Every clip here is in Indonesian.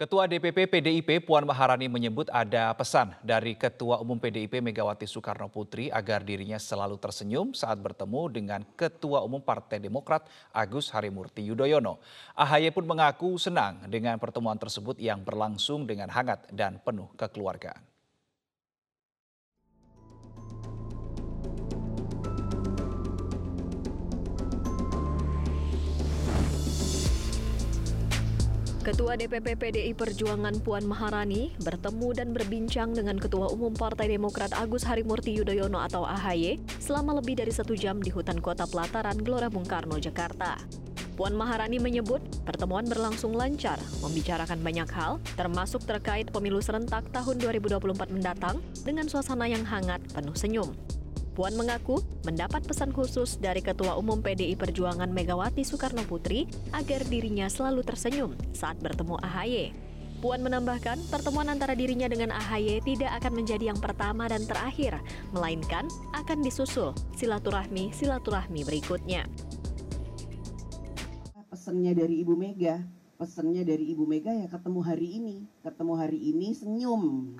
Ketua DPP PDIP Puan Maharani menyebut ada pesan dari Ketua Umum PDIP Megawati Soekarno Putri agar dirinya selalu tersenyum saat bertemu dengan Ketua Umum Partai Demokrat Agus Harimurti Yudhoyono. AHY pun mengaku senang dengan pertemuan tersebut yang berlangsung dengan hangat dan penuh kekeluargaan. Ketua DPP PDI Perjuangan Puan Maharani bertemu dan berbincang dengan Ketua Umum Partai Demokrat Agus Harimurti Yudhoyono atau AHY selama lebih dari satu jam di hutan kota Pelataran Gelora Bung Karno, Jakarta. Puan Maharani menyebut pertemuan berlangsung lancar, membicarakan banyak hal, termasuk terkait pemilu serentak tahun 2024 mendatang dengan suasana yang hangat penuh senyum. Puan mengaku mendapat pesan khusus dari Ketua Umum PDI Perjuangan Megawati Soekarno Putri agar dirinya selalu tersenyum saat bertemu AHY. Puan menambahkan pertemuan antara dirinya dengan AHY tidak akan menjadi yang pertama dan terakhir, melainkan akan disusul silaturahmi-silaturahmi berikutnya. Pesannya dari Ibu Mega, pesannya dari Ibu Mega ya ketemu hari ini, ketemu hari ini senyum,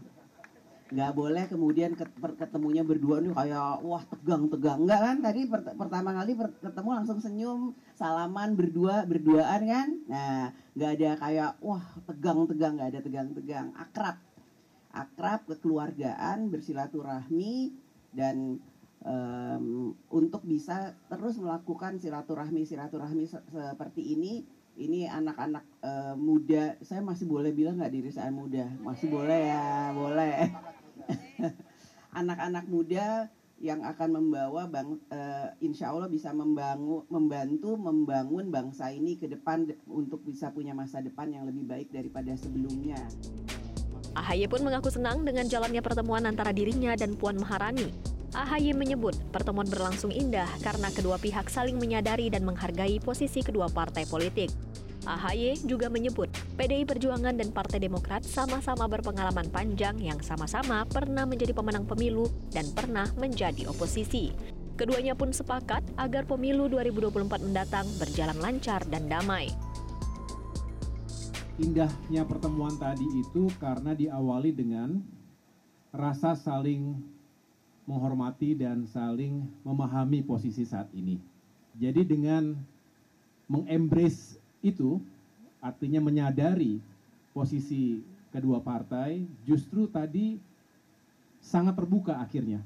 nggak boleh kemudian ketemunya berdua nih kayak wah tegang tegang. Nggak kan? Tadi pertama kali ketemu langsung senyum salaman berdua berduaan kan? Nah nggak ada kayak wah tegang tegang. Nggak ada tegang tegang. Akrab. Akrab kekeluargaan bersilaturahmi dan um, untuk bisa terus melakukan silaturahmi silaturahmi se seperti ini ini anak-anak uh, muda. Saya masih boleh bilang nggak diri saya muda? Masih boleh ya boleh anak-anak muda yang akan membawa bang, uh, insya Allah bisa membangun, membantu membangun bangsa ini ke depan untuk bisa punya masa depan yang lebih baik daripada sebelumnya. AHY pun mengaku senang dengan jalannya pertemuan antara dirinya dan Puan Maharani. AHY menyebut pertemuan berlangsung indah karena kedua pihak saling menyadari dan menghargai posisi kedua partai politik. AHY juga menyebut PDI Perjuangan dan Partai Demokrat sama-sama berpengalaman panjang yang sama-sama pernah menjadi pemenang pemilu dan pernah menjadi oposisi. Keduanya pun sepakat agar pemilu 2024 mendatang berjalan lancar dan damai. Indahnya pertemuan tadi itu karena diawali dengan rasa saling menghormati dan saling memahami posisi saat ini. Jadi dengan mengembrace itu artinya menyadari posisi kedua partai justru tadi sangat terbuka akhirnya.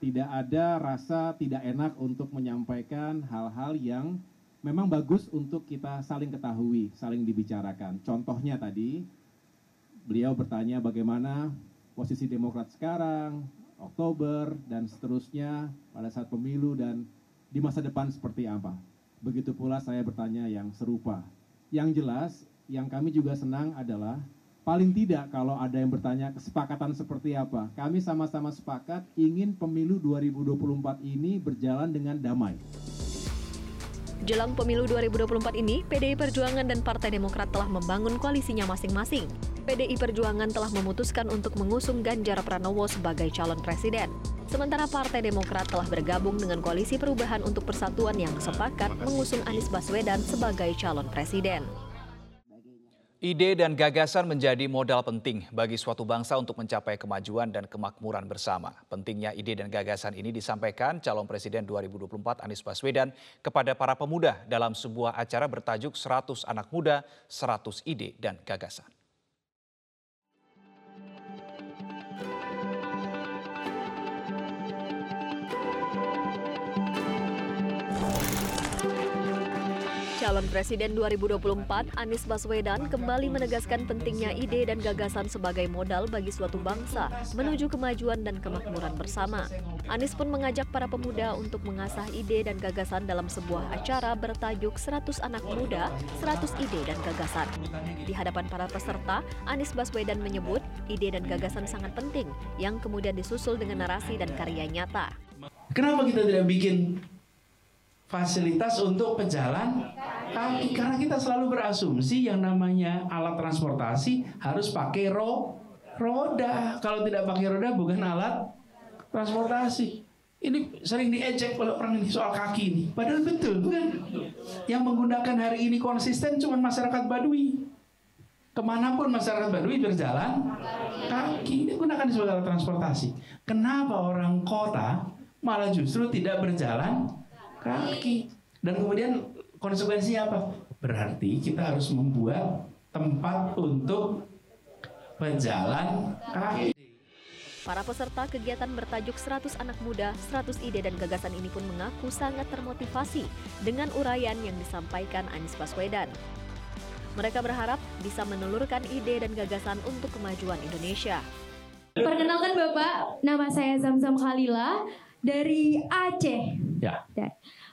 Tidak ada rasa tidak enak untuk menyampaikan hal-hal yang memang bagus untuk kita saling ketahui, saling dibicarakan. Contohnya tadi, beliau bertanya bagaimana posisi Demokrat sekarang, Oktober, dan seterusnya pada saat pemilu dan di masa depan seperti apa. Begitu pula saya bertanya yang serupa. Yang jelas, yang kami juga senang adalah paling tidak kalau ada yang bertanya kesepakatan seperti apa. Kami sama-sama sepakat ingin pemilu 2024 ini berjalan dengan damai. Jelang pemilu 2024 ini, PDI Perjuangan dan Partai Demokrat telah membangun koalisinya masing-masing. PDI Perjuangan telah memutuskan untuk mengusung Ganjar Pranowo sebagai calon presiden. Sementara Partai Demokrat telah bergabung dengan Koalisi Perubahan untuk Persatuan yang sepakat mengusung Anies Baswedan sebagai calon presiden. Ide dan gagasan menjadi modal penting bagi suatu bangsa untuk mencapai kemajuan dan kemakmuran bersama. Pentingnya ide dan gagasan ini disampaikan calon presiden 2024 Anies Baswedan kepada para pemuda dalam sebuah acara bertajuk 100 anak muda, 100 ide dan gagasan. Calon Presiden 2024 Anies Baswedan kembali menegaskan pentingnya ide dan gagasan sebagai modal bagi suatu bangsa menuju kemajuan dan kemakmuran bersama. Anies pun mengajak para pemuda untuk mengasah ide dan gagasan dalam sebuah acara bertajuk 100 Anak Muda, 100 Ide dan Gagasan. Di hadapan para peserta, Anies Baswedan menyebut ide dan gagasan sangat penting yang kemudian disusul dengan narasi dan karya nyata. Kenapa kita tidak bikin fasilitas untuk pejalan kaki. Karena kita selalu berasumsi yang namanya alat transportasi harus pakai ro roda. Kalau tidak pakai roda bukan alat transportasi. Ini sering diejek oleh orang ini soal kaki ini. Padahal betul bukan? Yang menggunakan hari ini konsisten cuma masyarakat Badui Ke mana pun masyarakat Baduy berjalan kaki, digunakan sebagai alat transportasi. Kenapa orang kota malah justru tidak berjalan kaki? Dan kemudian konsekuensinya apa? Berarti kita harus membuat tempat untuk pejalan kaki. Para peserta kegiatan bertajuk 100 anak muda, 100 ide dan gagasan ini pun mengaku sangat termotivasi dengan uraian yang disampaikan Anies Baswedan. Mereka berharap bisa menelurkan ide dan gagasan untuk kemajuan Indonesia. Perkenalkan Bapak, nama saya Zamzam Khalila dari Aceh. Ya.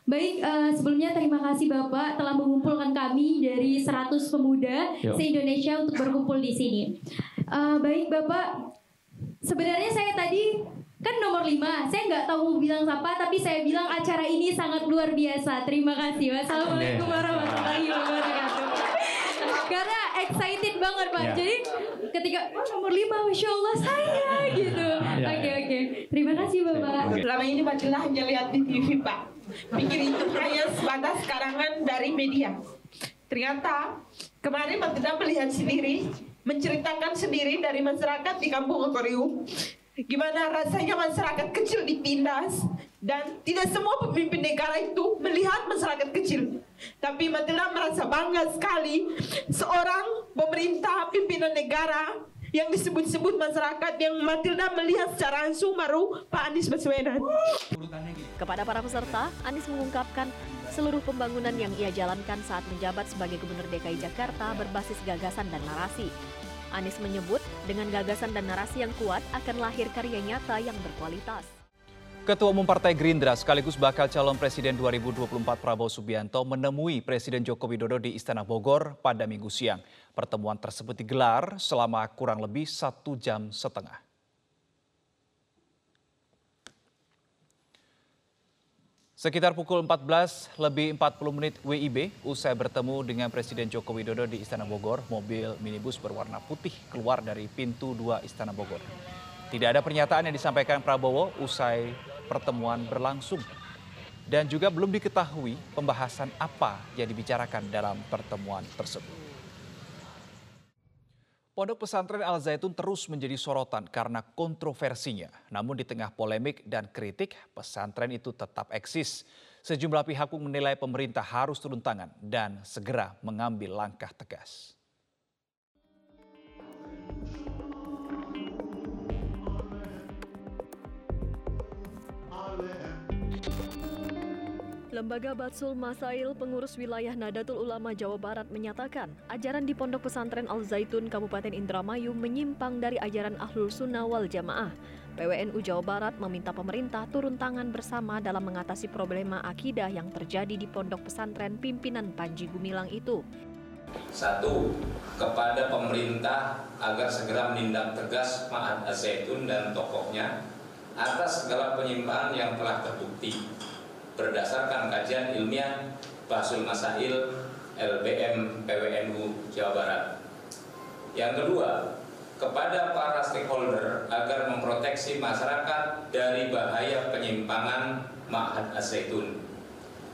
Baik, uh, sebelumnya terima kasih Bapak telah mengumpulkan kami dari 100 pemuda se-Indonesia untuk berkumpul di sini. Uh, baik Bapak, sebenarnya saya tadi kan nomor 5, saya nggak tahu bilang siapa, tapi saya bilang acara ini sangat luar biasa. Terima kasih. Wassalamualaikum warahmatullahi wabarakatuh karena excited banget pak. Yeah. Jadi ketika oh, nomor lima, masya Allah saya gitu. Yeah. oke, okay, okay. terima kasih bapak. Okay. Selama ini Matilda hanya lihat di TV pak. Pikir itu hanya sebatas karangan dari media. Ternyata kemarin Matilda melihat sendiri, menceritakan sendiri dari masyarakat di Kampung Okoriu gimana rasanya masyarakat kecil ditindas dan tidak semua pemimpin negara itu melihat masyarakat kecil. Tapi Matilda merasa bangga sekali seorang pemerintah pimpinan negara yang disebut-sebut masyarakat yang Matilda melihat secara langsung baru Pak Anies Baswedan. Kepada para peserta, Anies mengungkapkan seluruh pembangunan yang ia jalankan saat menjabat sebagai Gubernur DKI Jakarta berbasis gagasan dan narasi. Anies menyebut dengan gagasan dan narasi yang kuat akan lahir karya nyata yang berkualitas. Ketua Umum Partai Gerindra sekaligus bakal calon Presiden 2024 Prabowo Subianto menemui Presiden Joko Widodo di Istana Bogor pada minggu siang. Pertemuan tersebut digelar selama kurang lebih satu jam setengah. Sekitar pukul 14 lebih 40 menit WIB, usai bertemu dengan Presiden Joko Widodo di Istana Bogor, mobil minibus berwarna putih keluar dari pintu dua Istana Bogor. Tidak ada pernyataan yang disampaikan Prabowo usai pertemuan berlangsung. Dan juga belum diketahui pembahasan apa yang dibicarakan dalam pertemuan tersebut. Pondok pesantren Al Zaitun terus menjadi sorotan karena kontroversinya. Namun di tengah polemik dan kritik, pesantren itu tetap eksis. Sejumlah pihak pun menilai pemerintah harus turun tangan dan segera mengambil langkah tegas. Lembaga Batsul Masail Pengurus Wilayah Nadatul Ulama Jawa Barat menyatakan ajaran di Pondok Pesantren Al Zaitun Kabupaten Indramayu menyimpang dari ajaran Ahlul Sunnah wal Jamaah. PWNU Jawa Barat meminta pemerintah turun tangan bersama dalam mengatasi problema akidah yang terjadi di Pondok Pesantren pimpinan Panji Gumilang itu. Satu, kepada pemerintah agar segera menindak tegas Ma'ad Zaitun dan tokohnya atas segala penyimpangan yang telah terbukti berdasarkan kajian ilmiah Basul Masail LBM PWNU Jawa Barat. Yang kedua, kepada para stakeholder agar memproteksi masyarakat dari bahaya penyimpangan Ma'had As-Zaitun.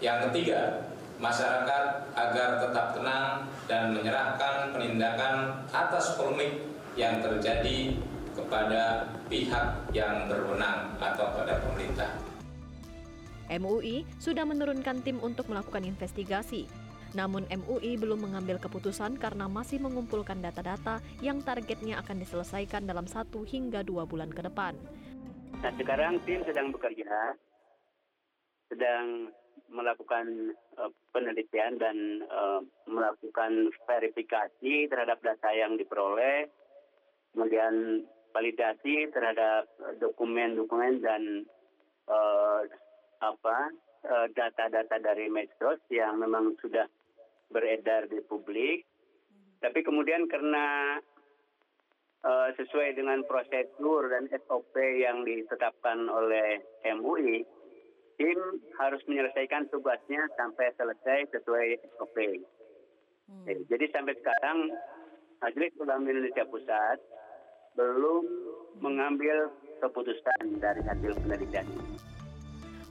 Yang ketiga, masyarakat agar tetap tenang dan menyerahkan penindakan atas polemik yang terjadi kepada pihak yang berwenang atau pada pemerintah. MUI sudah menurunkan tim untuk melakukan investigasi. Namun MUI belum mengambil keputusan karena masih mengumpulkan data-data yang targetnya akan diselesaikan dalam satu hingga dua bulan ke depan. Nah sekarang tim sedang bekerja, sedang melakukan uh, penelitian dan uh, melakukan verifikasi terhadap data yang diperoleh, kemudian validasi terhadap dokumen-dokumen dan apa eh, data-data dari medsos yang memang sudah beredar di publik. Tapi kemudian karena uh, sesuai dengan prosedur dan SOP yang ditetapkan oleh MUI, tim harus menyelesaikan tugasnya sampai selesai sesuai SOP. Hmm. Jadi sampai sekarang Majelis Ulama Indonesia Pusat belum mengambil keputusan dari hasil penelitian ini.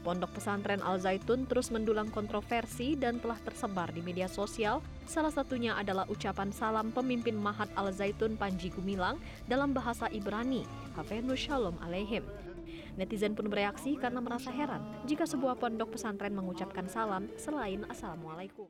Pondok pesantren Al Zaitun terus mendulang kontroversi dan telah tersebar di media sosial. Salah satunya adalah ucapan salam pemimpin Mahat Al Zaitun Panji Gumilang dalam bahasa Ibrani, Hafenu Shalom Aleihim. Netizen pun bereaksi karena merasa heran jika sebuah pondok pesantren mengucapkan salam selain Assalamualaikum.